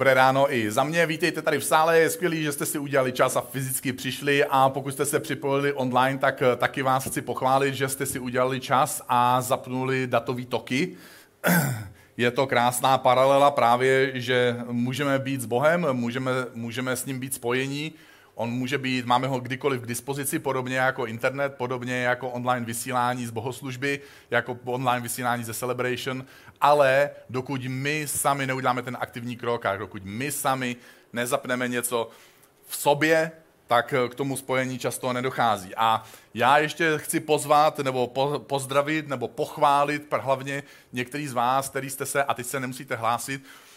Dobré ráno i za mě. Vítejte tady v sále. Je skvělý, že jste si udělali čas a fyzicky přišli a pokud jste se připojili online, tak eh, taky vás chci pochválit, že jste si udělali čas a zapnuli datový toky. Je to krásná paralela právě, že můžeme být s Bohem, můžeme, můžeme s ním být spojení, On může být, máme ho kdykoliv k dispozici, podobně jako internet, podobně jako online vysílání z bohoslužby, jako online vysílání ze Celebration, ale dokud my sami neuděláme ten aktivní krok a dokud my sami nezapneme něco v sobě, tak k tomu spojení často nedochází. A já ještě chci pozvat, nebo po, pozdravit, nebo pochválit hlavně některý z vás, který jste se, a teď se nemusíte hlásit, Eh,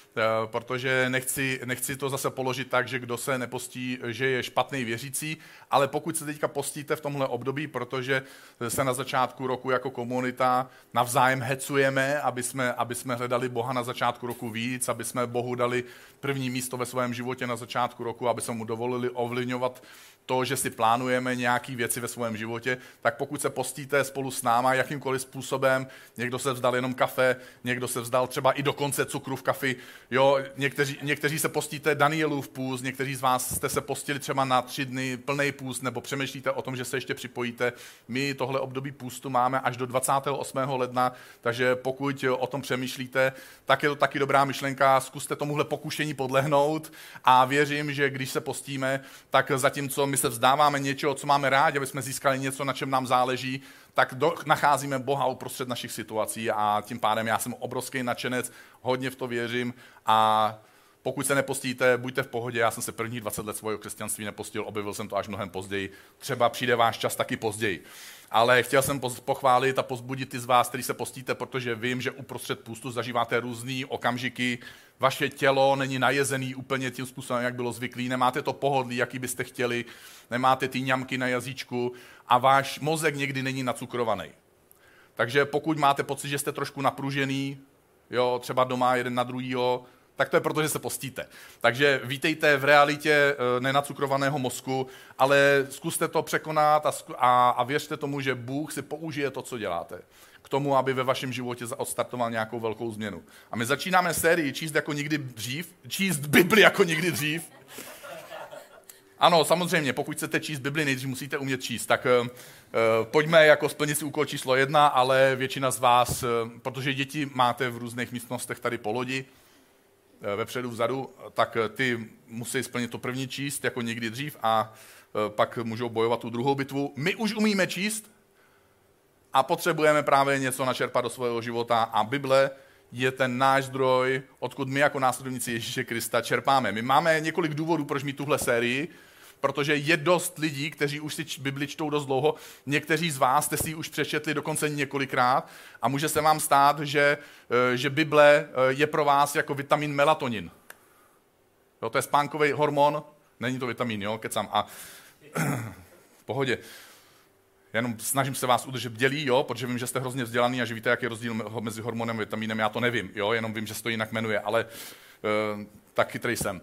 protože nechci, nechci to zase položit tak, že kdo se nepostí, že je špatný věřící, ale pokud se teďka postíte v tomhle období, protože se na začátku roku jako komunita navzájem hecujeme, aby jsme, aby jsme hledali Boha na začátku roku víc, aby jsme Bohu dali první místo ve svém životě na začátku roku, aby jsme mu dovolili ovlivňovat to, že si plánujeme nějaké věci ve svém životě, tak pokud se postíte spolu s náma jakýmkoliv způsobem, někdo se vzdal jenom kafe, někdo se vzdal třeba i dokonce cukru v kafi, jo, někteří, někteří se postíte Danielův půst, někteří z vás jste se postili třeba na tři dny plný půst, nebo přemýšlíte o tom, že se ještě připojíte. My tohle období půstu máme až do 28. ledna, takže pokud o tom přemýšlíte, tak je to taky dobrá myšlenka, zkuste tomuhle pokušení podlehnout a věřím, že když se postíme, tak zatímco my se vzdáváme něčeho, co máme rádi, aby jsme získali něco, na čem nám záleží, tak do, nacházíme Boha uprostřed našich situací a tím pádem já jsem obrovský nadšenec, hodně v to věřím a pokud se nepostíte, buďte v pohodě, já jsem se první 20 let svého křesťanství nepostil, objevil jsem to až mnohem později. Třeba přijde váš čas taky později. Ale chtěl jsem pochválit a pozbudit ty z vás, kteří se postíte, protože vím, že uprostřed půstu zažíváte různé okamžiky, vaše tělo není najezený úplně tím způsobem, jak bylo zvyklý, nemáte to pohodlí, jaký byste chtěli, nemáte ty ňamky na jazyčku a váš mozek někdy není nacukrovaný. Takže pokud máte pocit, že jste trošku napružený, jo, třeba doma jeden na druhýho, tak to je proto, že se postíte. Takže vítejte v realitě eh, nenacukrovaného mozku, ale zkuste to překonat a, a, a věřte tomu, že Bůh si použije to, co děláte k tomu, aby ve vašem životě odstartoval nějakou velkou změnu. A my začínáme sérii číst jako nikdy dřív, číst Bibli jako nikdy dřív. Ano, samozřejmě, pokud chcete číst Bibli, nejdřív musíte umět číst. Tak uh, pojďme jako splnit si úkol číslo jedna, ale většina z vás, uh, protože děti máte v různých místnostech tady po lodi, uh, vepředu, vzadu, tak ty musí splnit to první číst jako někdy dřív a pak můžou bojovat tu druhou bitvu. My už umíme číst, a potřebujeme právě něco načerpat do svého života a Bible je ten náš zdroj, odkud my jako následovníci Ježíše Krista čerpáme. My máme několik důvodů, proč mít tuhle sérii, protože je dost lidí, kteří už si Bibli čtou dost dlouho, někteří z vás jste si ji už přečetli dokonce několikrát a může se vám stát, že, eh, že Bible eh, je pro vás jako vitamin melatonin. Jo, to je spánkový hormon, není to vitamin, jo, kecam. A v pohodě jenom snažím se vás udržet dělí, jo, protože vím, že jste hrozně vzdělaný a že víte, jaký je rozdíl mezi hormonem a vitamínem, já to nevím, jo, jenom vím, že se to jinak jmenuje, ale uh, tak chytrý jsem.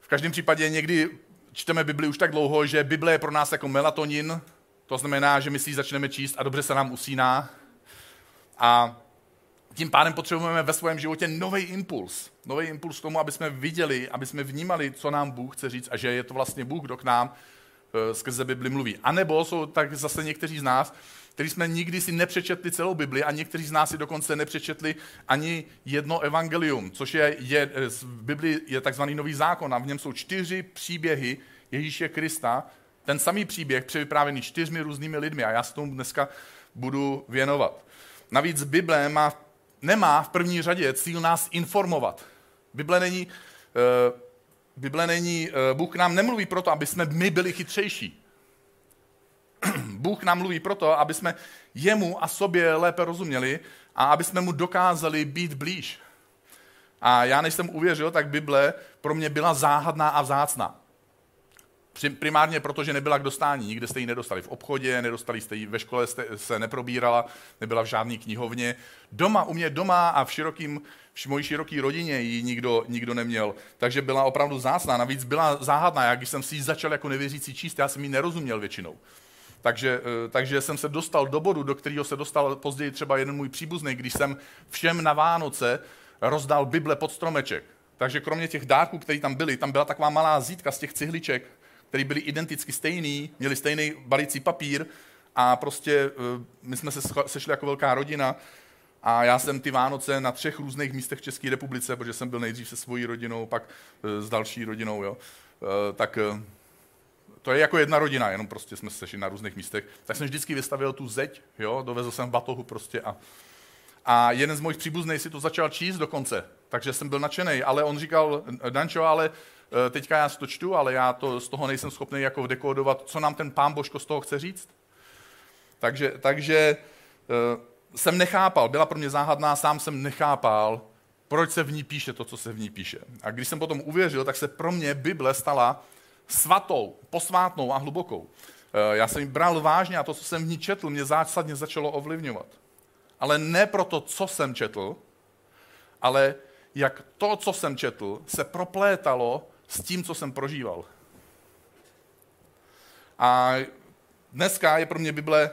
V každém případě někdy čteme Bibli už tak dlouho, že Bible je pro nás jako melatonin, to znamená, že my si ji začneme číst a dobře se nám usíná. A tím pádem potřebujeme ve svém životě nový impuls. Nový impuls k tomu, aby jsme viděli, aby jsme vnímali, co nám Bůh chce říct a že je to vlastně Bůh, kdo k nám skrze Bibli mluví. A nebo jsou tak zase někteří z nás, kteří jsme nikdy si nepřečetli celou Bibli a někteří z nás si dokonce nepřečetli ani jedno evangelium, což je, je eh, v Bibli je takzvaný nový zákon a v něm jsou čtyři příběhy Ježíše Krista, ten samý příběh převyprávěný čtyřmi různými lidmi a já se tomu dneska budu věnovat. Navíc Bible má, nemá v první řadě cíl nás informovat. Bible není uh, Bible není, eh, Bůh nám nemluví proto, aby jsme my byli chytřejší. Bůh nám mluví proto, aby jsme jemu a sobě lépe rozuměli a aby jsme mu dokázali být blíž. A já, než jsem uvěřil, tak Bible pro mě byla záhadná a vzácná. Primárně proto, že nebyla k dostání. Nikde jste ji nedostali v obchodě, nedostali jste ji ve škole, jste se neprobírala, nebyla v žádné knihovně. Doma, u mě doma a v širokým, v mojí široké rodině ji nikdo, nikdo neměl. Takže byla opravdu zásná. Navíc byla záhadná. Já když jsem si ji začal jako nevěřící číst, já jsem ji nerozuměl většinou. Takže, eh, takže jsem se dostal do bodu, do kterého se dostal později třeba jeden můj příbuzný, když jsem všem na Vánoce rozdal Bible pod stromeček Takže kromě těch dárků, které tam byly, tam byla taková malá zítka z těch cihliček, které byly identicky stejný, měli stejný balící papír a prostě eh, my jsme se sešli jako velká rodina a já jsem ty Vánoce na třech různých místech v České republice, protože jsem byl nejdřív se svojí rodinou, pak eh, s další rodinou, jo. Eh, tak to je jako jedna rodina, jenom prostě jsme se sešli na různých místech. Tak jsem vždycky vystavil tu zeď, jo, dovezl jsem batohu prostě a, a jeden z mojich příbuzných si to začal číst dokonce, takže jsem byl nadšený, ale on říkal, Dančo, ale teďka já to čtu, ale já to, z toho nejsem schopný jako dekodovat, co nám ten pán Božko z toho chce říct. Takže, takže uh, jsem nechápal, byla pro mě záhadná, sám jsem nechápal, proč se v ní píše to, co se v ní píše. A když jsem potom uvěřil, tak se pro mě Bible stala svatou, posvátnou a hlubokou. Uh, já jsem ji bral vážně a to, co jsem v ní četl, mě zásadně začalo ovlivňovat. Ale ne proto, co jsem četl, ale jak to, co jsem četl, se proplétalo s tím, co jsem prožíval. A dneska je pro mě Bible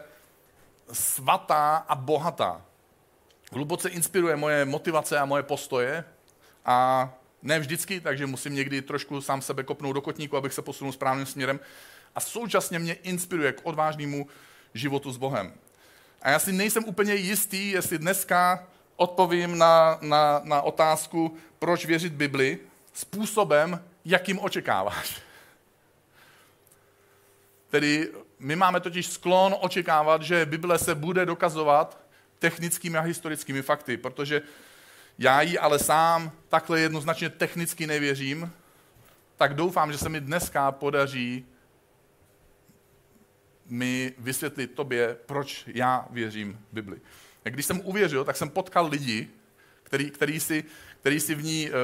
svatá a bohatá. Hluboce inspiruje moje motivace a moje postoje a ne vždycky, takže musím někdy trošku sám sebe kopnout do kotníku, abych se posunul správným směrem. A současně mě inspiruje k odvážnému životu s Bohem. A já si nejsem úplně jistý, jestli dneska odpovím na, na, na otázku, proč věřit Bibli, způsobem, jakým očekáváš. Tedy my máme totiž sklon očekávat, že Bible se bude dokazovat technickými a historickými fakty, protože já jí ale sám takhle jednoznačně technicky nevěřím, tak doufám, že se mi dneska podaří mi vysvětlit tobě, proč já věřím Bibli. Když jsem uvěřil, tak jsem potkal lidi, který, který, si, který si v ní uh,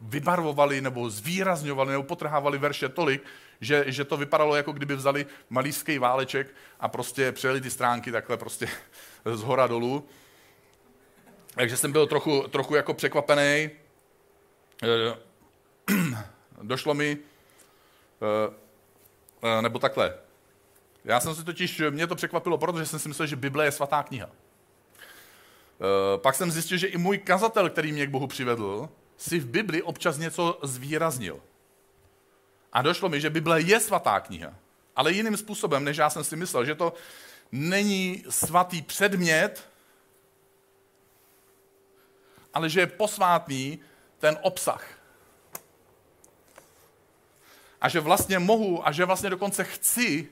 vybarvovali nebo zvýrazňovali nebo potrhávali verše tolik, že, že to vypadalo, jako kdyby vzali malířský váleček a prostě přejeli ty stránky takhle prostě z hora dolů. Takže jsem byl trochu, trochu jako překvapený. Uh, došlo mi, uh, nebo takhle. Já jsem si totiž, mě to překvapilo, protože jsem si myslel, že Bible je svatá kniha. Eh, pak jsem zjistil, že i můj kazatel, který mě k Bohu přivedl, si v Bibli občas něco zvýraznil. A došlo mi, že Bible je svatá kniha, ale jiným způsobem, než já jsem si myslel, že to není svatý předmět, ale že je posvátný ten obsah. A že vlastně mohu, a že vlastně dokonce chci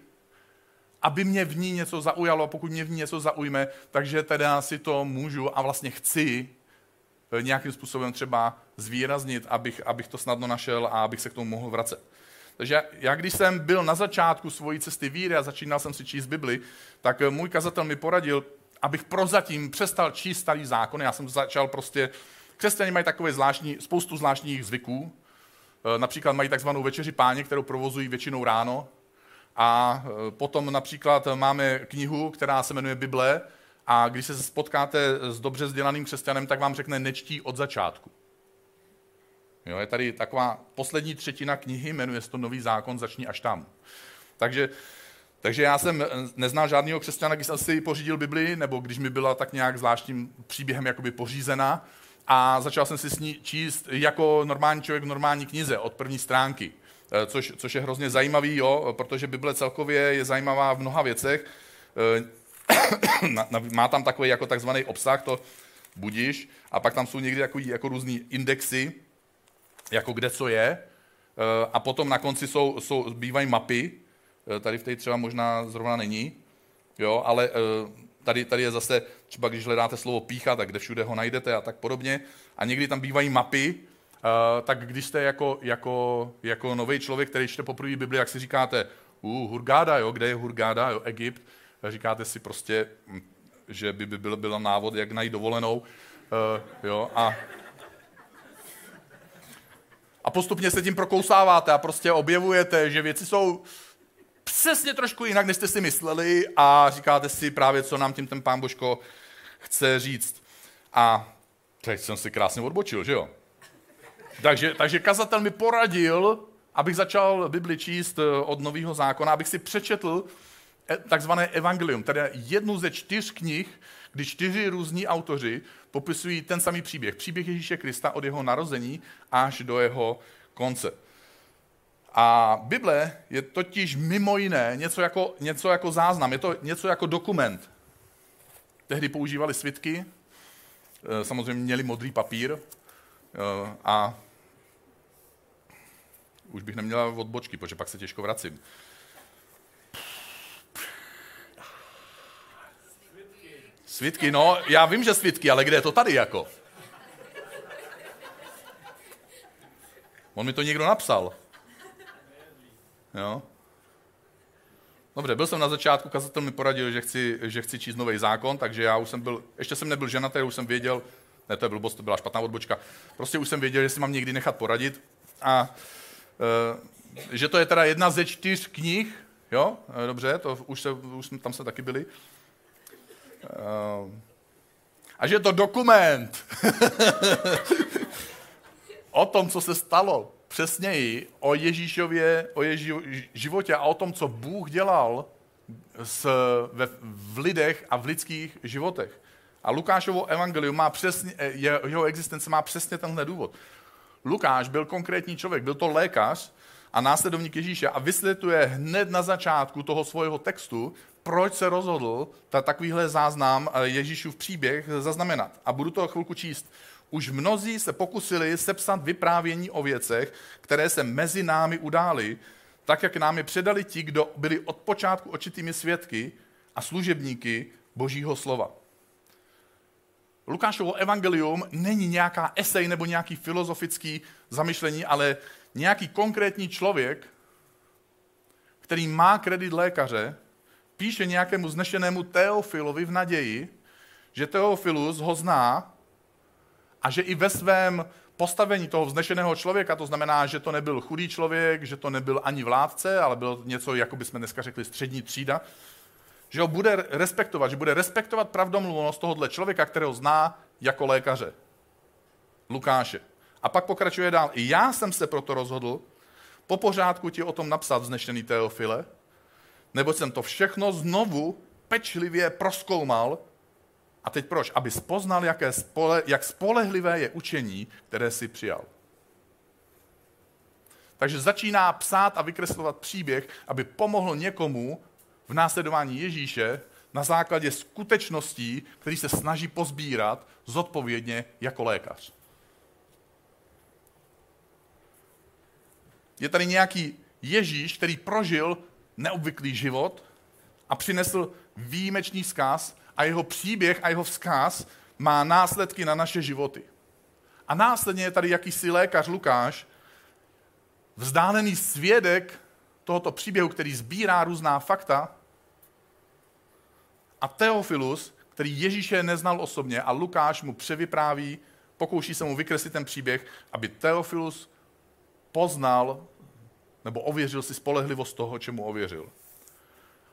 aby mě v ní něco zaujalo, pokud mě v ní něco zaujme, takže teda si to můžu a vlastně chci eh, nějakým způsobem třeba zvýraznit, abych, abych to snadno našel a abych se k tomu mohl vracet. Takže já, když jsem byl na začátku svojí cesty víry a začínal jsem si číst Bibli, tak eh, můj kazatel mi poradil, abych prozatím přestal číst starý zákon. Já jsem začal prostě, křesťané mají takové zvláštní, spoustu zvláštních zvyků. Eh, například mají takzvanou večeři páně, kterou provozují většinou ráno. A e, potom například máme knihu, která se jmenuje Bible a když se spotkáte s dobře vzdělaným křesťanem, tak vám řekne nečtí od začátku. Jo, je tady taková poslední třetina knihy, jmenuje se to Nový zákon, začni až tam. Takže, takže já jsem neznal žádného křesťana, když jsem si pořídil Bibli, nebo když mi byla tak nějak zvláštním příběhem jakoby pořízena a začal jsem si s ní číst jako normální člověk v normální knize od první stránky. Eh, což, což je hrozně zajímavý, jo, protože Bible celkově je zajímavá v mnoha věcech. Eh, má tam takový jako takzvaný obsah, to budíš, a pak tam jsou někdy jako, jako různý indexy, jako kde co je, eh, a potom na konci jsou, jsou, bývají mapy, tady v té třeba možná zrovna není, jo, ale tady, tady je zase, třeba když hledáte slovo pícha, tak kde všude ho najdete a tak podobně, a někdy tam bývají mapy, tak když jste jako, jako, jako nový člověk, který čte poprvé Bibli, jak si říkáte, uh, Hurgáda, jo, kde je Hurgáda, jo, Egypt, říkáte si prostě, hm, že by byl, byl návod, jak najít dovolenou, uh, jo, a a postupně se tím prokousáváte a prostě objevujete, že věci jsou přesně trošku jinak, než jste si mysleli a říkáte si právě, co nám tím ten pán Božko chce říct. A teď jsem si krásně odbočil, že jo? Takže, takže kazatel mi poradil, abych začal Bibli číst eh, od Nového zákona, abych si přečetl e, takzvané evangelium, tedy jednu ze čtyř knih, kdy čtyři různí autoři popisují ten samý příběh. Příběh Ježíše Krista od jeho narození až do jeho konce. A Bible je totiž mimo jiné něco jako, něco jako záznam, je to něco jako dokument. Tehdy používali svitky, eh, samozřejmě měli modrý papír eh, a už bych neměla odbočky, protože pak se těžko vracím. Svitky, no, já vím, že svitky, ale kde je to tady jako? On mi to někdo napsal. Jo? Dobře, byl jsem na začátku, kazatel mi poradil, že chci, že chci číst nový zákon, takže já už jsem byl, ještě jsem nebyl ženatý, už jsem věděl, ne, to je blbost, to byla špatná odbočka, prostě už jsem věděl, že si mám někdy nechat poradit a e, že to je teda jedna ze čtyř knih, jo, e, dobře, to už, se, už jsme, tam se taky byli. E, a že je to dokument o tom, co se stalo přesněji o Ježíšově, o Ježíš životě a o tom, co Bůh dělal s, ve, v lidech a v lidských životech. A Lukášovo evangelium má přesně, jeho existence má přesně tenhle důvod. Lukáš byl konkrétní člověk, byl to lékař a následovník Ježíše a vysvětluje hned na začátku toho svého textu, proč se rozhodl ta, takovýhle záznam eh, Ježíšův příběh zaznamenat. A budu to chvilku číst. Už mnozí se pokusili sepsat vyprávění o věcech, které se mezi námi udály, tak jak nám je předali ti, kdo byli od počátku očitými svědky a služebníky Božího slova. Lukášovo evangelium není nějaká esej nebo nějaký filozofický zamyšlení, ale nějaký konkrétní člověk, který má kredit lékaře, píše nějakému znešenému Teofilovi v naději, že Teofilus ho zná a že i ve svém postavení toho vznešeného člověka, to znamená, že to nebyl chudý člověk, že to nebyl ani vládce, ale byl něco, jako bychom dneska řekli, střední třída, že ho bude respektovat, že bude respektovat pravdomluvnost tohohle člověka, kterého zná jako lékaře. Lukáše. A pak pokračuje dál. I já jsem se proto rozhodl po pořádku ti o tom napsat vznešený Teofile, nebo jsem to všechno znovu pečlivě proskoumal a teď proč? Aby spoznal, jaké spole, jak spolehlivé je učení, které si přijal. Takže začíná psát a vykreslovat příběh, aby pomohl někomu v následování Ježíše na základě skutečností, který se snaží pozbírat zodpovědně jako lékař. Je tady nějaký Ježíš, který prožil neobvyklý život a přinesl výjimečný zkaz a jeho příběh a jeho vzkaz má následky na naše životy. A následně je tady jakýsi lékař Lukáš, vzdálený svědek tohoto příběhu, který sbírá různá fakta, a Teofilus, který Ježíše neznal osobně a Lukáš mu převypráví, pokouší se mu vykreslit ten příběh, aby Teofilus poznal nebo ověřil si spolehlivost toho, čemu ověřil.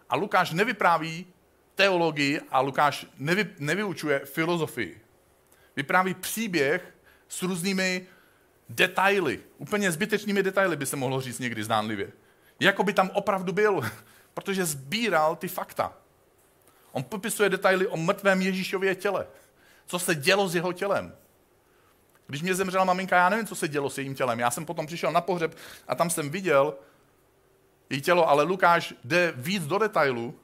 A Lukáš nevypráví teologii a Lukáš nevy, nevyučuje filozofii. Vypráví příběh s různými detaily, úplně zbytečnými detaily by se mohlo říct někdy zdánlivě. Jako by tam opravdu byl, protože sbíral ty fakta. On popisuje detaily o mrtvém Ježíšově těle. Co se dělo s jeho tělem. Když mě zemřela maminka, já nevím, co se dělo s jejím tělem. Já jsem potom přišel na pohřeb a tam jsem viděl její tělo, ale Lukáš jde víc do detailu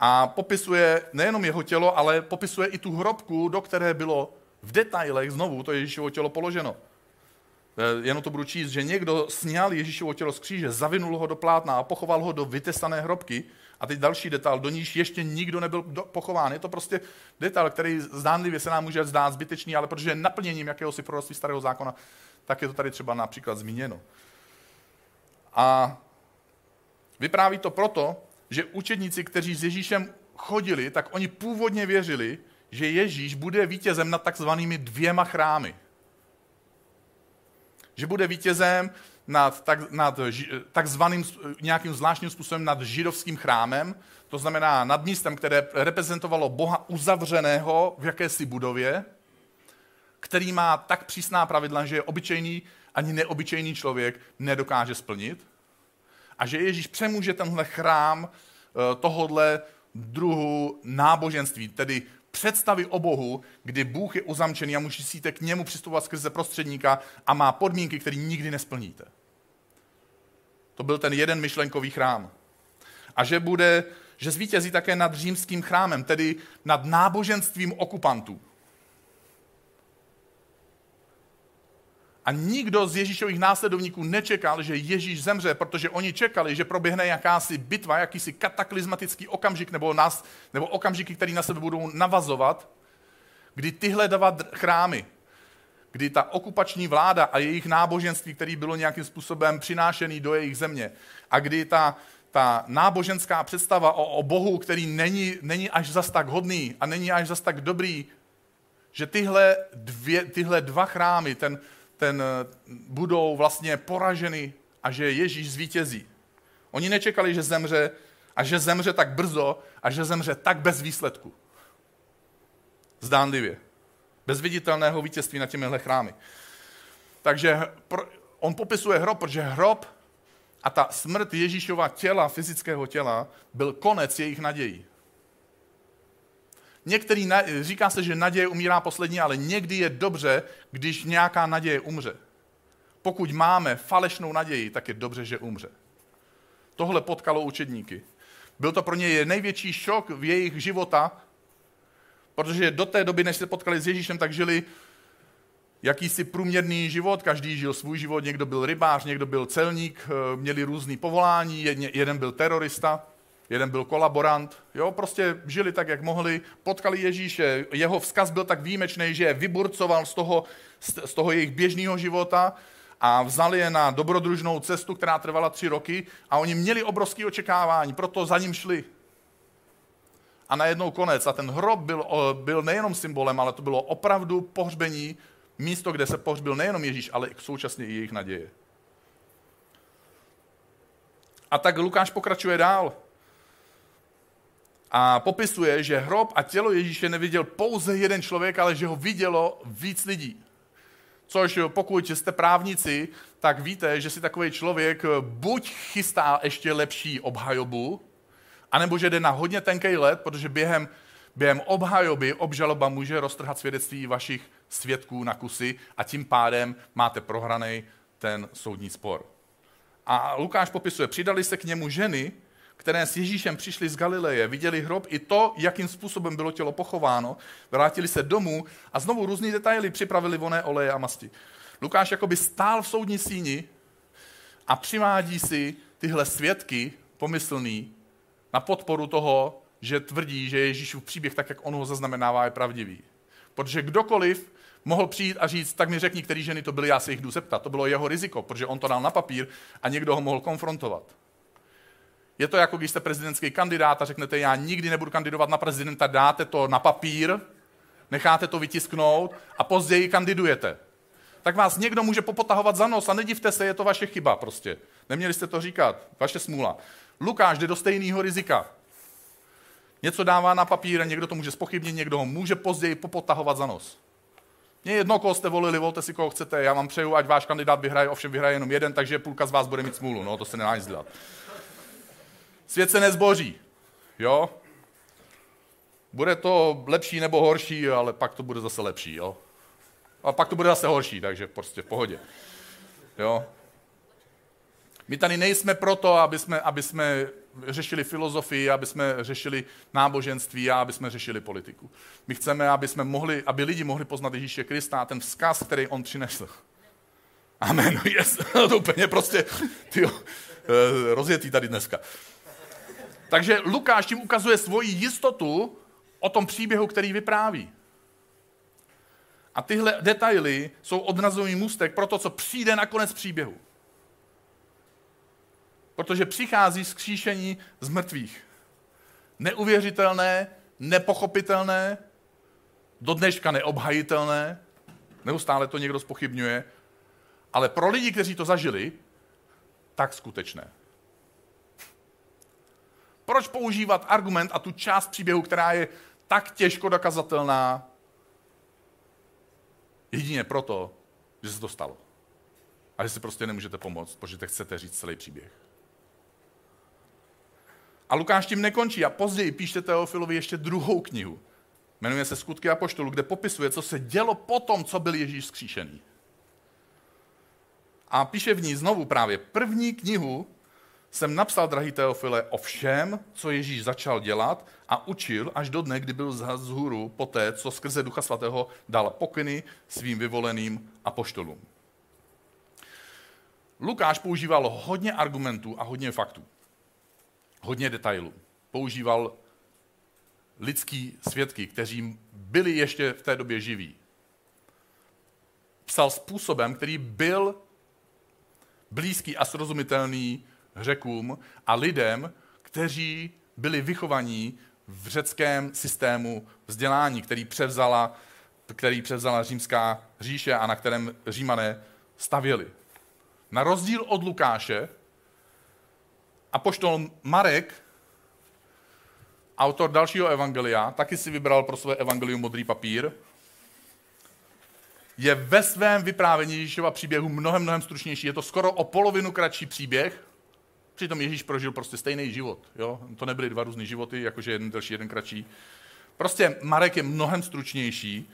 a popisuje nejenom jeho tělo, ale popisuje i tu hrobku, do které bylo v detailech znovu to Ježíšovo tělo položeno. Eh, jenom to budu číst, že někdo sněl Ježíšovo tělo z kříže, zavinul ho do plátna a pochoval ho do vytesané hrobky. A teď další detail, do níž ještě nikdo nebyl pochován. Je to prostě detail, který zdánlivě se nám může zdát zbytečný, ale protože je naplněním jakéhosi proroctví starého zákona, tak je to tady třeba například zmíněno. A vypráví to proto, že učedníci, kteří s Ježíšem chodili, tak oni původně věřili, že Ježíš bude vítězem nad takzvanými dvěma chrámy. Že bude vítězem nad, tak, nad takzvaným nějakým zvláštním způsobem nad židovským chrámem, to znamená nad místem, které reprezentovalo Boha uzavřeného v jakési budově, který má tak přísná pravidla, že je obyčejný ani neobyčejný člověk nedokáže splnit. A že Ježíš přemůže tenhle chrám eh, tohodle druhu náboženství, tedy představy o Bohu, kdy Bůh je uzamčený a musíte k němu přistupovat skrze prostředníka a má podmínky, které nikdy nesplníte. To byl ten jeden myšlenkový chrám. A že bude, že zvítězí také nad římským chrámem, tedy nad náboženstvím okupantů. A nikdo z Ježíšových následovníků nečekal, že Ježíš zemře, protože oni čekali, že proběhne jakási bitva, jakýsi kataklizmatický okamžik nebo, nás, nebo okamžiky, které na sebe budou navazovat, kdy tyhle dva chrámy, kdy ta okupační vláda a jejich náboženství, který bylo nějakým způsobem přinášený do jejich země, a kdy ta, ta náboženská představa o, o Bohu, který není, není až zas tak hodný a není až zas tak dobrý, že tyhle, dvě, tyhle dva chrámy, ten, ten, budou vlastně poraženy a že Ježíš zvítězí. Oni nečekali, že zemře a že zemře tak brzo a že zemře tak bez výsledku. Zdánlivě. Bez viditelného vítězství na těmihle chrámy. Takže on popisuje hrob, protože hrob a ta smrt Ježíšova těla, fyzického těla, byl konec jejich nadějí. Některý, říká se, že naděje umírá poslední, ale někdy je dobře, když nějaká naděje umře. Pokud máme falešnou naději, tak je dobře, že umře. Tohle potkalo učedníky. Byl to pro ně největší šok v jejich života, protože do té doby, než se potkali s Ježíšem, tak žili jakýsi průměrný život, každý žil svůj život, někdo byl rybář, někdo byl celník, eh, měli různý povolání, jeden byl terorista jeden byl kolaborant, jo, prostě žili tak, jak mohli, potkali Ježíše, jeho vzkaz byl tak výjimečný, že je vyburcoval z toho, z toho jejich běžného života a vzali je na dobrodružnou cestu, která trvala tři roky a oni měli obrovské očekávání, proto za ním šli. A najednou konec. A ten hrob byl, byl nejenom symbolem, ale to bylo opravdu pohřbení, místo, kde se pohřbil nejenom Ježíš, ale i současně i jejich naděje. A tak Lukáš pokračuje dál a popisuje, že hrob a tělo Ježíše neviděl pouze jeden člověk, ale že ho vidělo víc lidí. Což pokud jste právníci, tak víte, že si takový člověk buď chystá ještě lepší obhajobu, anebo že jde na hodně tenký let, protože během, během obhajoby obžaloba může roztrhat svědectví vašich svědků na kusy a tím pádem máte prohraný ten soudní spor. A Lukáš popisuje, přidali se k němu ženy, které s Ježíšem přišli z Galileje, viděli hrob i to, jakým způsobem bylo tělo pochováno, vrátili se domů a znovu různý detaily připravili voné oleje a masti. Lukáš jakoby stál v soudní síni a přivádí si tyhle svědky pomyslný na podporu toho, že tvrdí, že Ježíšův příběh, tak jak on ho zaznamenává, je pravdivý. Protože kdokoliv mohl přijít a říct, tak mi řekni, který ženy to byly, já se jich jdu zeptat. To bylo jeho riziko, protože on to dal na papír a někdo ho mohl konfrontovat. Je to jako když jste prezidentský kandidát a řeknete, já nikdy nebudu kandidovat na prezidenta, dáte to na papír, necháte to vytisknout a později kandidujete. Tak vás někdo může popotahovat za nos a nedivte se, je to vaše chyba prostě. Neměli jste to říkat, vaše smůla. Lukáš jde do stejného rizika. Něco dává na papír a někdo to může spochybnit, někdo ho může později popotahovat za nos. Mě jedno, koho jste volili, volte si, koho chcete. Já vám přeju, ať váš kandidát vyhraje, ovšem vyhraje jenom jeden, takže půlka z vás bude mít smůlu. No, to se nedá nic dělat. Svět se nezboří. Jo? Bude to lepší nebo horší, ale pak to bude zase lepší. Jo? A pak to bude zase horší, takže prostě v pohodě. Jo? My tady nejsme proto, aby jsme, aby jsme řešili filozofii, aby jsme řešili náboženství a aby jsme řešili politiku. My chceme, aby, jsme mohli, aby lidi mohli poznat Ježíše Krista a ten vzkaz, který on přinesl. Amen. Yes. to úplně prostě tyjo, eh, rozjetý tady dneska. Takže Lukáš tím ukazuje svoji jistotu o tom příběhu, který vypráví. A tyhle detaily jsou odrazový můstek pro to, co přijde na konec příběhu. Protože přichází skříšení z mrtvých. Neuvěřitelné, nepochopitelné, do dneška neobhajitelné, neustále to někdo spochybňuje, ale pro lidi, kteří to zažili, tak skutečné. Proč používat argument a tu část příběhu, která je tak těžko dokazatelná, jedině proto, že se to stalo. A že si prostě nemůžete pomoct, protože chcete říct celý příběh. A Lukáš tím nekončí a později píše Teofilovi ještě druhou knihu. Jmenuje se Skutky Apoštolů, kde popisuje, co se dělo po tom, co byl Ježíš zkříšený. A píše v ní znovu právě první knihu jsem napsal, drahý Teofile, o všem, co Ježíš začal dělat a učil až do dne, kdy byl z hůru poté, co skrze Ducha Svatého dal pokyny svým vyvoleným apoštolům. Lukáš používal hodně argumentů a hodně faktů. Hodně detailů. Používal lidský svědky, kteří byli ještě v té době živí. Psal způsobem, který byl blízký a srozumitelný řekům a lidem, kteří byli vychovaní v řeckém systému vzdělání, který převzala, který převzala římská říše a na kterém římané stavěli. Na rozdíl od Lukáše, apoštol Marek, autor dalšího evangelia, taky si vybral pro své evangelium modrý papír, je ve svém vyprávění Ježíšova příběhu mnohem, mnohem stručnější. Je to skoro o polovinu kratší příběh, přitom Ježíš prožil prostě stejný život. Jo? To nebyly dva různé životy, jakože jeden delší, jeden kratší. Prostě Marek je mnohem stručnější.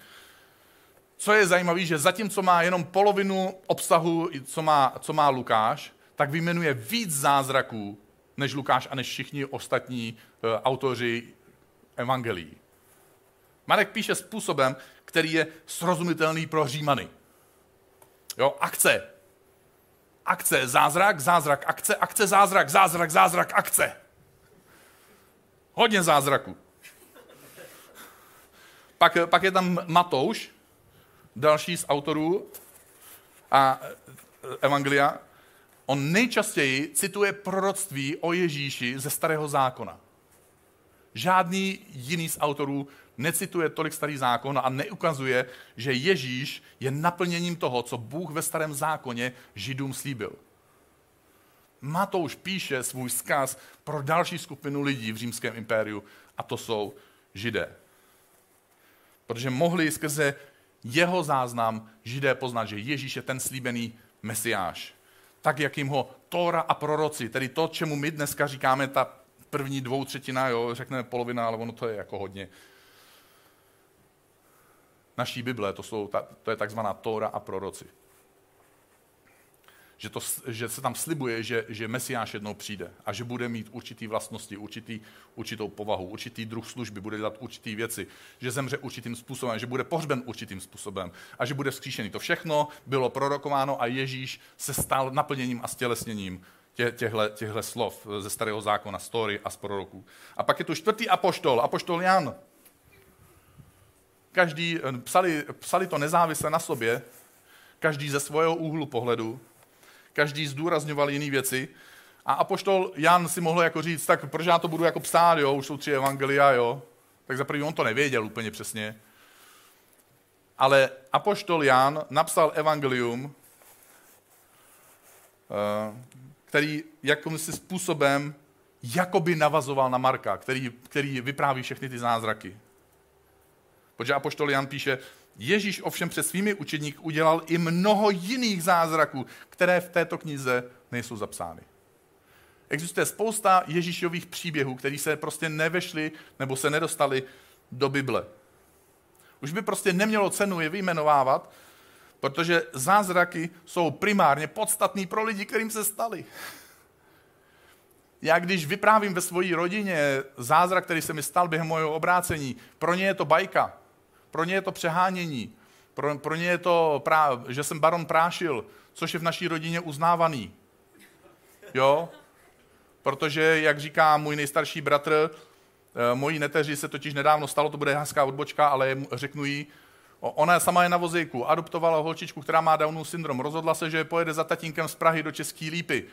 Co je zajímavé, že zatímco má jenom polovinu obsahu, co má, co má Lukáš, tak vyjmenuje víc zázraků než Lukáš a než všichni ostatní uh, autoři evangelií. Marek píše způsobem, který je srozumitelný pro Římany. Jo, akce. Akce, zázrak, zázrak, akce, akce, zázrak, zázrak, zázrak, akce. Hodně zázraku. Pak, pak je tam Matouš, další z autorů a Evangelia. On nejčastěji cituje proroctví o Ježíši ze starého zákona. Žádný jiný z autorů necituje tolik starý zákon a neukazuje, že Ježíš je naplněním toho, co Bůh ve starém zákoně Židům slíbil. Matouš píše svůj vzkaz pro další skupinu lidí v římském impériu a to jsou Židé. Protože mohli skrze jeho záznam Židé poznat, že Ježíš je ten slíbený mesiáš. Tak, jak jim ho Tóra a proroci, tedy to, čemu my dneska říkáme ta první dvou třetina, jo, řekneme polovina, ale ono to je jako hodně naší Bible, to, jsou, to je takzvaná Tóra a proroci. Že, to, že se tam slibuje, že, že Mesiáš jednou přijde a že bude mít určitý vlastnosti, určitý, určitou povahu, určitý druh služby, bude dělat určitý věci, že zemře určitým způsobem, že bude pohřben určitým způsobem a že bude vzkříšený. To všechno bylo prorokováno a Ježíš se stal naplněním a stělesněním tě, těhle, těhle slov ze starého zákona, story a z proroků. A pak je tu čtvrtý apoštol, apoštol Jan každý, eh, psali, psali to nezávisle na sobě, každý ze svého úhlu pohledu, každý zdůrazňoval jiné věci. A apoštol Jan si mohl jako říct, tak proč já to budu jako psát, jo, už jsou tři evangelia, jo. Tak za on to nevěděl úplně přesně. Ale apoštol Jan napsal evangelium, eh, který jakýmsi způsobem jakoby navazoval na Marka, který, který vypráví všechny ty zázraky. Protože Apoštol Jan píše, Ježíš ovšem před svými učedníky udělal i mnoho jiných zázraků, které v této knize nejsou zapsány. Existuje spousta Ježíšových příběhů, které se prostě nevešly nebo se nedostali do Bible. Už by prostě nemělo cenu je vyjmenovávat, protože zázraky jsou primárně podstatný pro lidi, kterým se stali. Já když vyprávím ve své rodině zázrak, který se mi stal během mojho obrácení, pro ně je to bajka. Pro ně je to přehánění. Pro, pro ně je to, prá, že jsem baron prášil, což je v naší rodině uznávaný. Jo? Protože, jak říká můj nejstarší bratr, eh, mojí neteři se totiž nedávno stalo, to bude hezká odbočka, ale řeknu jí, ona sama je na vozejku, adoptovala holčičku, která má Downův syndrom, rozhodla se, že pojede za tatínkem z Prahy do České lípy.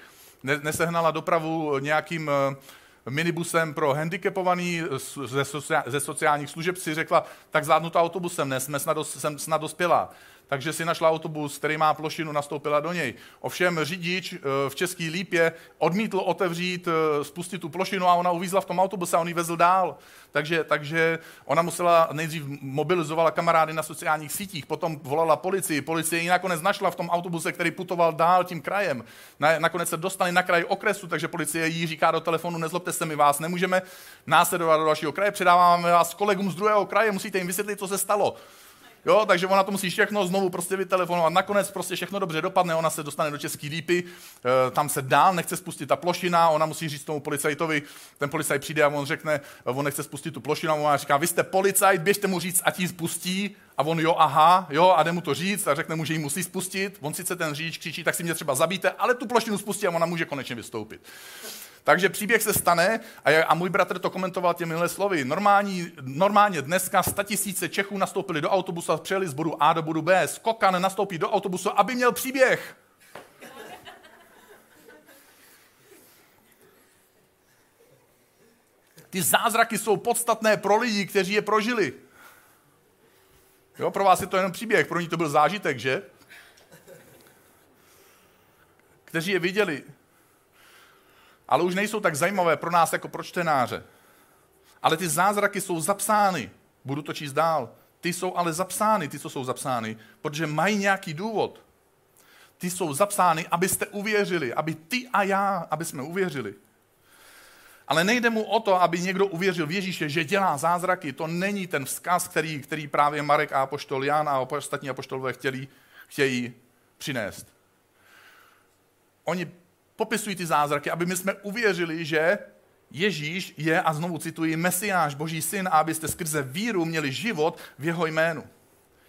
Nesehnala dopravu nějakým eh, minibusem pro handicapovaný ze, sociálních služeb si řekla, tak zvládnu to autobusem, ne, jsme snad, jsem snad dospělá. Takže si našla autobus, který má plošinu, nastoupila do něj. Ovšem řidič eh, v Český Lípě odmítl otevřít, eh, spustit tu plošinu a ona uvízla v tom autobuse a on ji vezl dál. Takže, takže ona musela nejdřív mobilizovala kamarády na sociálních sítích, potom volala policii, policie ji nakonec našla v tom autobuse, který putoval dál tím krajem. Nakonec se dostali na kraj okresu, takže policie jí říká do telefonu, nezlobte se, my vás nemůžeme následovat do dalšího kraje, předáváme vás kolegům z druhého kraje, musíte jim vysvětlit, co se stalo. Jo, takže ona to musí všechno znovu prostě vytelefonovat. Nakonec prostě všechno dobře dopadne, ona se dostane do České lípy, e, tam se dál nechce spustit ta plošina, ona musí říct tomu policajtovi, ten policajt přijde a on řekne, on nechce spustit tu plošinu a ona říká, vy jste policajt, běžte mu říct, ať ji spustí. A on jo, aha, jo, a jde mu to říct a řekne mu, že ji musí spustit. On sice ten řidič křičí, tak si mě třeba zabíte, ale tu plošinu spustí a ona může konečně vystoupit. Takže příběh se stane a, a můj bratr to komentoval těmihle slovy. Normální, normálně dneska tisíce Čechů nastoupili do autobusu a přijeli z bodu A do bodu B. Skokan nastoupí do autobusu, aby měl příběh. Ty zázraky jsou podstatné pro lidi, kteří je prožili. Jo, pro vás je to jenom příběh, pro ní to byl zážitek, že? Kteří je viděli ale už nejsou tak zajímavé pro nás jako pro čtenáře. Ale ty zázraky jsou zapsány. Budu to číst dál. Ty jsou ale zapsány, ty, co jsou zapsány, protože mají nějaký důvod. Ty jsou zapsány, abyste uvěřili, aby ty a já, aby jsme uvěřili. Ale nejde mu o to, aby někdo uvěřil v Ježíše, že dělá zázraky. To není ten vzkaz, který, který právě Marek a apoštol Jan a ostatní apoštolové chtěli, chtějí přinést. Oni popisují ty zázraky, aby my jsme uvěřili, že Ježíš je, a znovu cituji, Mesiáš, Boží syn, a abyste skrze víru měli život v jeho jménu.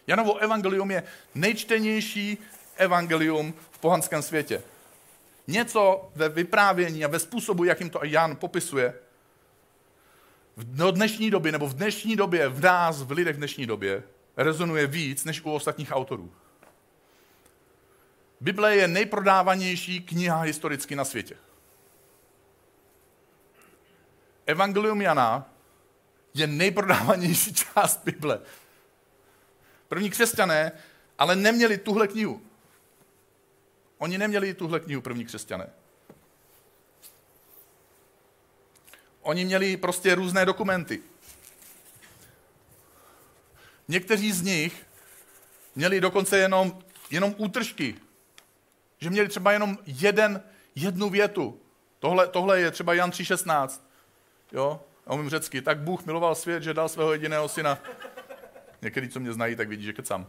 Janovo evangelium je nejčtenější evangelium v pohanském světě. Něco ve vyprávění a ve způsobu, jakým to Jan popisuje, do dnešní doby, nebo v dnešní době, v nás, v lidech v dnešní době, rezonuje víc než u ostatních autorů. Bible je nejprodávanější kniha historicky na světě. Evangelium Jana je nejprodávanější část Bible. První křesťané ale neměli tuhle knihu. Oni neměli tuhle knihu, první křesťané. Oni měli prostě různé dokumenty. Někteří z nich měli dokonce jenom, jenom útržky že měli třeba jenom jeden, jednu větu. Tohle, tohle je třeba Jan 3.16. Jo? A umím řecky. Tak Bůh miloval svět, že dal svého jediného syna. Někteří, co mě znají, tak vidí, že kecám.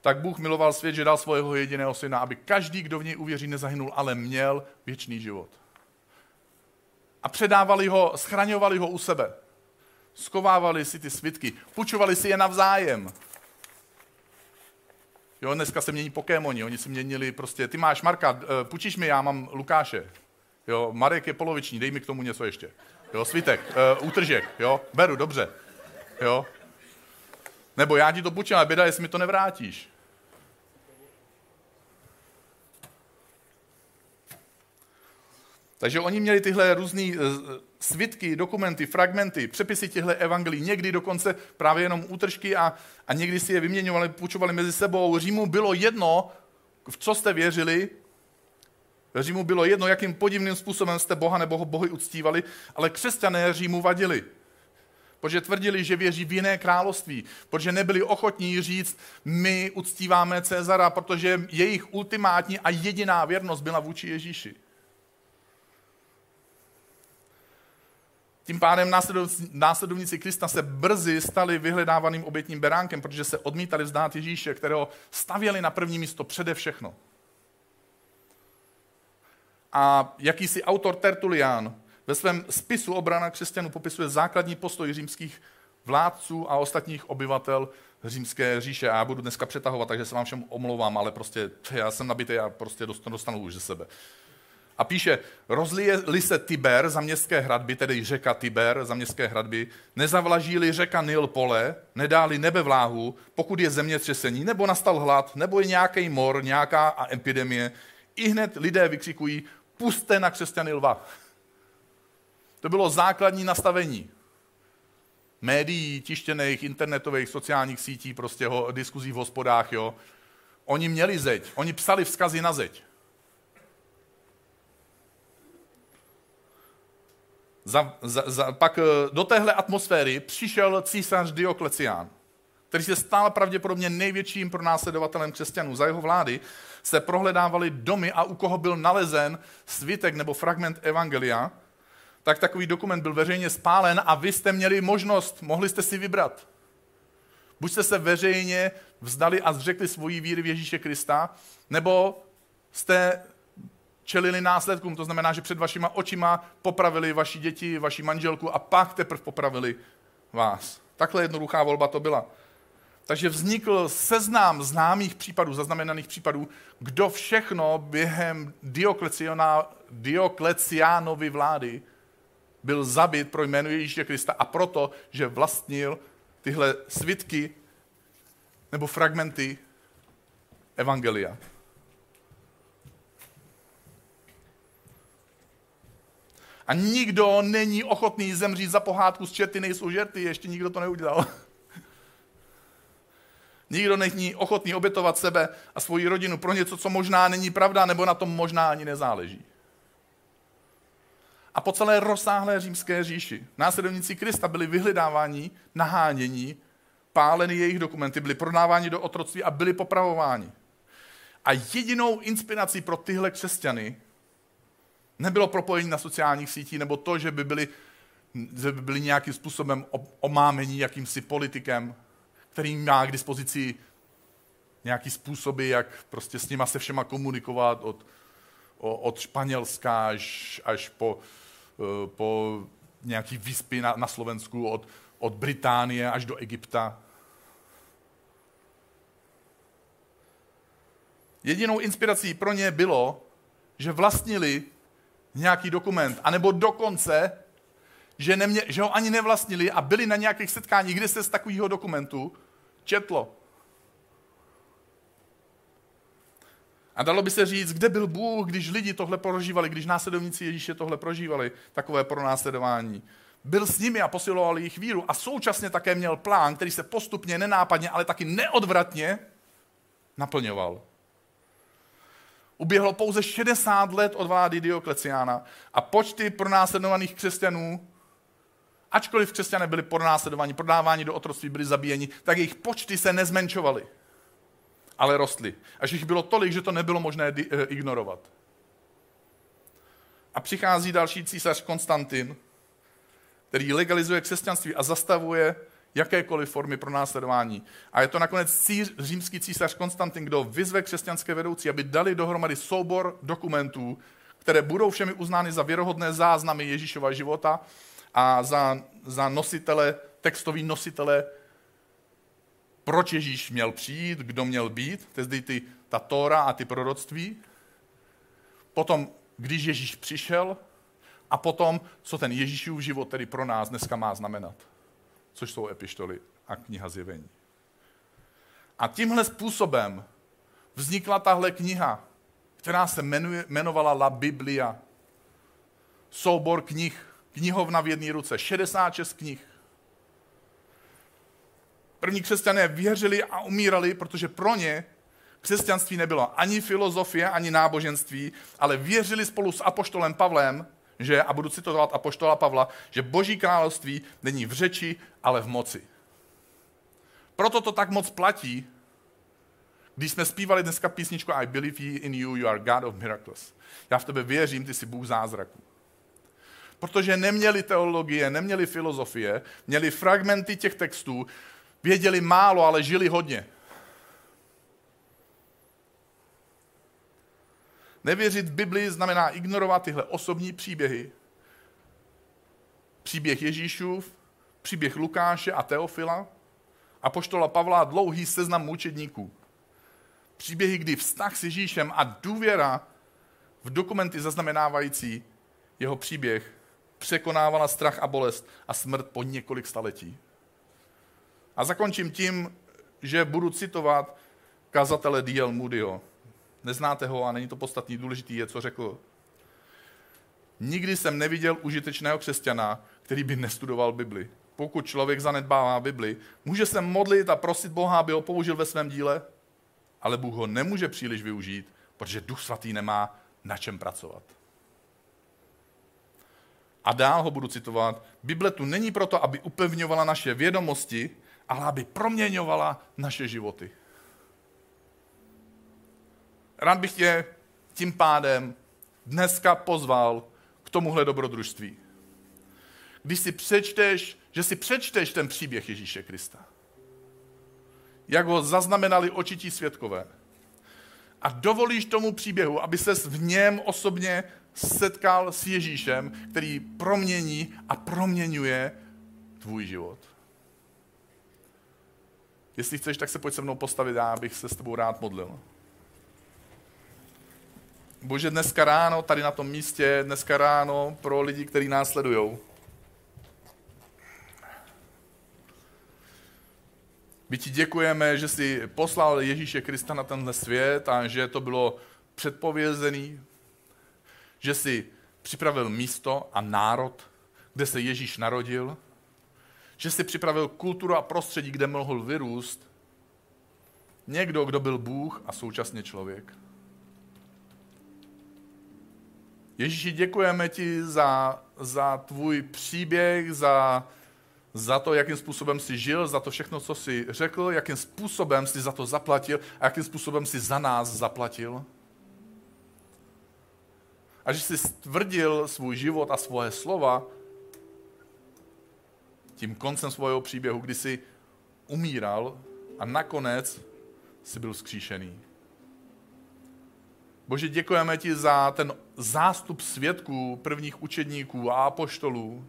Tak Bůh miloval svět, že dal svého jediného syna, aby každý, kdo v něj uvěří, nezahynul, ale měl věčný život. A předávali ho, schraňovali ho u sebe. Skovávali si ty svitky, pučovali si je navzájem. Jo, dneska se mění Pokémoni, oni se měnili prostě, ty máš Marka, eh, půjčíš mi, já mám Lukáše. Jo, Marek je poloviční, dej mi k tomu něco ještě. Jo, svitek, uh, útržek, jo, beru, dobře. Jo. Nebo já ti to půjčím, ale běda, jestli mi to nevrátíš. Takže oni měli tyhle různé eh, svitky, dokumenty, fragmenty, přepisy těchto evangelií, někdy dokonce právě jenom útržky a, a někdy si je vyměňovali, půjčovali mezi sebou. Římu bylo jedno, v co jste věřili, Římu bylo jedno, jakým podivným způsobem jste Boha nebo bohy uctívali, ale křesťané Římu vadili. Protože tvrdili, že věří v jiné království, protože nebyli ochotní říct, my uctíváme Cezara, protože jejich ultimátní a jediná věrnost byla vůči Ježíši. Tím pádem následovníci Krista se brzy stali vyhledávaným obětním beránkem, protože se odmítali vzdát Ježíše, kterého stavěli na první místo přede všechno. A jakýsi autor Tertulian ve svém spisu obrana křesťanů popisuje základní postoj římských vládců a ostatních obyvatel římské říše. A já budu dneska přetahovat, takže se vám všem omlouvám, ale prostě já jsem nabitý a prostě dostanu už ze sebe. A píše, rozlije-li se Tiber za městské hradby, tedy řeka Tiber za městské hradby, nezavlaží-li řeka Nil pole, nedáli nebe vláhu, pokud je zemětřesení, nebo nastal hlad, nebo je nějaký mor, nějaká epidemie, i hned lidé vykřikují, puste na křesťany lva. To bylo základní nastavení. médií, tištěných, internetových, sociálních sítí, prostě ho, diskuzí v hospodách, jo. Oni měli zeď, oni psali vzkazy na zeď. Za, za, za, pak eh, do téhle atmosféry přišel císař Dioklecián, který se stal pravděpodobně největším pronásledovatelem křesťanů. Za jeho vlády se prohledávaly domy a u koho byl nalezen svitek nebo fragment evangelia, tak takový dokument byl veřejně spálen a vy jste měli možnost, mohli jste si vybrat. Buď jste se veřejně vzdali a zřekli svoji víry v Ježíše Krista, nebo jste čelili následkům, to znamená, že před vašima očima popravili vaši děti, vaši manželku a pak teprve popravili vás. Takhle jednoduchá volba to byla. Takže vznikl seznám známých případů, zaznamenaných případů, kdo všechno během Diokleciánovy vlády byl zabit pro jméno Ježíše Krista a proto, že vlastnil tyhle svitky nebo fragmenty Evangelia. A nikdo není ochotný zemřít za pohádku s čerty nejsou žerty, ještě nikdo to neudělal. Nikdo není ochotný obětovat sebe a svoji rodinu pro něco, co možná není pravda, nebo na tom možná ani nezáleží. A po celé rozsáhlé římské říši následovníci Krista byli vyhledáváni, nahánění, páleny jejich dokumenty, byli prodáváni do otroctví a byli popravováni. A jedinou inspirací pro tyhle křesťany nebylo propojení na sociálních sítích nebo to, že by byli, že by byli nějakým způsobem omámení jakýmsi politikem, který má k dispozici nějaký způsoby, jak prostě s nima se všema komunikovat od, od Španělska až, až po, eh, po nějaký výspy na, na Slovensku, od, od Británie až do Egypta. Jedinou inspirací pro ně bylo, že vlastnili nějaký dokument, anebo dokonce, že, nemě, že ho ani nevlastnili a byli na nějakých setkáních, kde se z takového dokumentu četlo. A dalo by se říct, kde byl Bůh, když lidi tohle prožívali, když následovníci Ježíše tohle prožívali, takové pronásledování. Byl s nimi a posiloval jejich víru a současně také měl plán, který se postupně, nenápadně, ale taky neodvratně naplňoval. Uběhlo pouze 60 let od vlády Diokleciána a počty pronásledovaných křesťanů ačkoliv křesťané byli pronásledováni, prodáváni do otroctví, byli zabíjeni, tak jejich počty se nezmenšovaly, ale rostly. Až jich bylo tolik, že to nebylo možné eh, ignorovat. A přichází další císař Konstantin, který legalizuje křesťanství a zastavuje jakékoliv formy pro následování. A je to nakonec cíř, římský císař Konstantin, kdo vyzve křesťanské vedoucí, aby dali dohromady soubor dokumentů, které budou všemi uznány za věrohodné záznamy Ježíšova života a za, za nositele, textový nositele, proč Ježíš měl přijít, kdo měl být, tedy ty, ta Tóra a ty proroctví. Potom, když Ježíš přišel, a potom, co ten Ježíšův život tedy pro nás dneska má znamenat. Což jsou epištoly a kniha zjevení. A tímhle způsobem vznikla tahle kniha, která se jmenuje, jmenovala La Biblia. Soubor knih, knihovna v jedné ruce, 66 knih. První křesťané věřili a umírali, protože pro ně křesťanství nebylo ani filozofie, ani náboženství, ale věřili spolu s apoštolem Pavlem, že, a budu citovat apoštola Pavla, že boží království není v řeči, ale v moci. Proto to tak moc platí, když jsme zpívali dneska písničku I believe in you, you are God of miracles. Já v tebe věřím, ty jsi Bůh zázraků protože neměli teologie, neměli filozofie, měli fragmenty těch textů, věděli málo, ale žili hodně. Nevěřit v Biblii znamená ignorovat tyhle osobní příběhy. Příběh Ježíšův, příběh Lukáše a Teofila a poštola Pavla dlouhý seznam mučedníků. Příběhy, kdy vztah s Ježíšem a důvěra v dokumenty zaznamenávající jeho příběh překonávala strach a bolest a smrt po několik staletí. A zakončím tím, že budu citovat kazatele D.L. Moodyho. Neznáte ho a není to podstatný, důležitý je, co řekl. Nikdy jsem neviděl užitečného křesťana, který by nestudoval Bibli. pokud člověk zanedbává Bibli, může se modlit a prosit Boha, aby ho použil ve svém díle, ale Bůh ho nemůže příliš využít, protože Duch Svatý nemá na čem pracovat. A dál ho budu citovat. Bible tu není proto, aby upevňovala naše vědomosti, ale aby proměňovala naše životy. Rád bych tě tím pádem dneska pozval k tomuhle dobrodružství. Když si přečteš, že si přečteš ten příběh Ježíše Krista. Jak ho zaznamenali očití světkové. A dovolíš tomu příběhu, aby ses v něm osobně setkal s Ježíšem, který promění a proměňuje tvůj život. Jestli chceš, tak se pojď se mnou postavit, já bych se s tebou rád modlil. Bože, dneska ráno, tady na tom místě, dneska ráno pro lidi, kteří nás sledují. My ti děkujeme, že jsi poslal Ježíše Krista na tenhle svět a že to bylo předpovězený, že jsi připravil místo a národ, kde se Ježíš narodil, že jsi připravil kulturu a prostředí, kde mohl vyrůst někdo, kdo byl Bůh a současně člověk. Ježíši, děkujeme ti za, za tvůj příběh, za, za to, jakým způsobem jsi žil, za to všechno, co jsi řekl, jakým způsobem jsi za to zaplatil a jakým způsobem jsi za nás zaplatil. A že jsi stvrdil svůj život a svoje slova tím koncem svého příběhu, kdy jsi umíral a nakonec jsi byl skříšený. Bože, děkujeme ti za ten zástup svědků, prvních učedníků a apoštolů,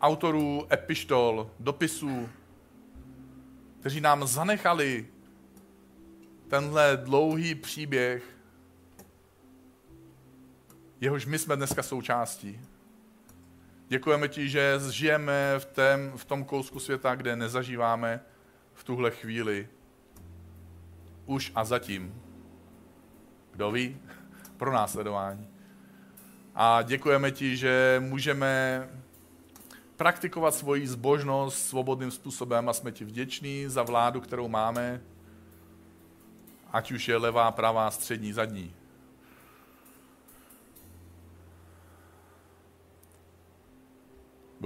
autorů epištol, dopisů, kteří nám zanechali tenhle dlouhý příběh, jehož my jsme dneska součástí. Děkujeme ti, že žijeme v, tém, v tom kousku světa, kde nezažíváme v tuhle chvíli už a zatím kdo ví, pro následování. A děkujeme ti, že můžeme praktikovat svoji zbožnost svobodným způsobem a jsme ti vděční za vládu, kterou máme, ať už je levá, pravá, střední, zadní.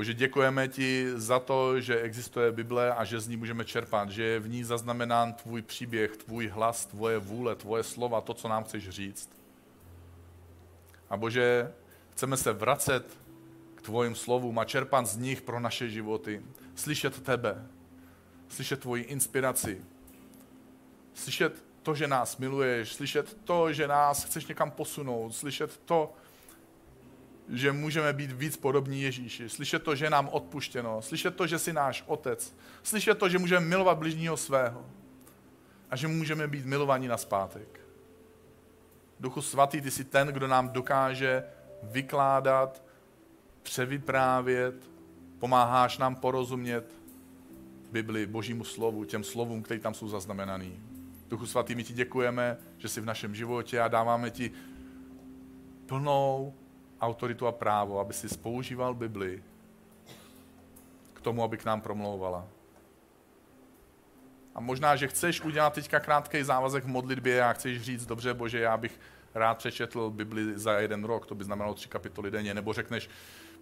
Bože, děkujeme ti za to, že existuje Bible a že z ní můžeme čerpat, že je v ní zaznamenán tvůj příběh, tvůj hlas, tvoje vůle, tvoje slova, to, co nám chceš říct. A Bože, chceme se vracet k tvojim slovům a čerpat z nich pro naše životy. Slyšet tebe, slyšet tvoji inspiraci, slyšet to, že nás miluješ, slyšet to, že nás chceš někam posunout, slyšet to, že můžeme být víc podobní Ježíši. Slyšet to, že je nám odpuštěno. Slyšet to, že jsi náš otec. Slyšet to, že můžeme milovat bližního svého. A že můžeme být milovaní na zpátek. Duchu svatý, ty jsi ten, kdo nám dokáže vykládat, převyprávět, pomáháš nám porozumět Bibli, Božímu slovu, těm slovům, které tam jsou zaznamenaný. Duchu svatý, my ti děkujeme, že jsi v našem životě a dáváme ti plnou autoritu a právo, aby si spoužíval Bibli k tomu, aby k nám promlouvala. A možná, že chceš udělat teďka krátký závazek v modlitbě a chceš říct, dobře, bože, já bych rád přečetl Bibli za jeden rok, to by znamenalo tři kapitoly denně, nebo řekneš,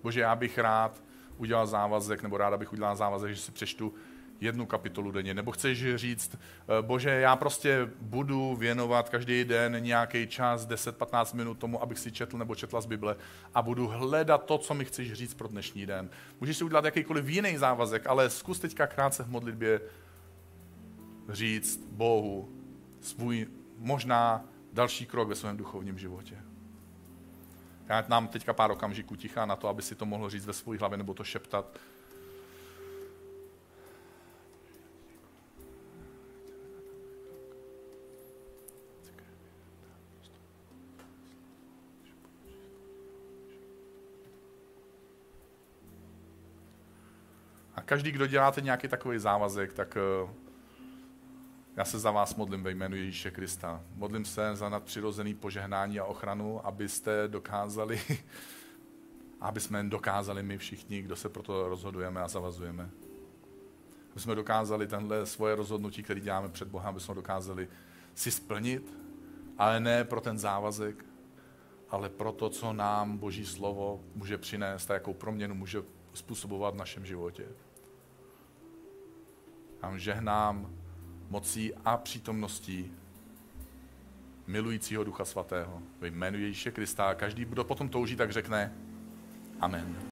bože, já bych rád udělal závazek, nebo ráda bych udělal závazek, že si přečtu jednu kapitolu denně, nebo chceš říct, eh, bože, já prostě budu věnovat každý den nějaký čas, 10-15 minut tomu, abych si četl nebo četla z Bible a budu hledat to, co mi chceš říct pro dnešní den. Můžeš si udělat jakýkoliv jiný závazek, ale zkus teďka krátce v modlitbě říct Bohu svůj možná další krok ve svém duchovním životě. Já nám teďka pár okamžiků ticha na to, aby si to mohl říct ve své hlavě nebo to šeptat. Každý, kdo děláte nějaký takový závazek, tak eh, já se za vás modlím ve jménu Ježíše Krista. Modlím se za nadpřirozený požehnání a ochranu, abyste dokázali aby jsme dokázali my všichni, kdo se pro to rozhodujeme a zavazujeme. Aby jsme dokázali tenhle svoje rozhodnutí, které děláme před Bohem, aby jsme dokázali si splnit, ale ne pro ten závazek, ale pro to, co nám Boží slovo může přinést a jakou proměnu může způsobovat v našem životě. Vám žehnám mocí a přítomností milujícího Ducha Svatého ve jménu Ježíše Krista. Každý, kdo potom touží, tak řekne Amen.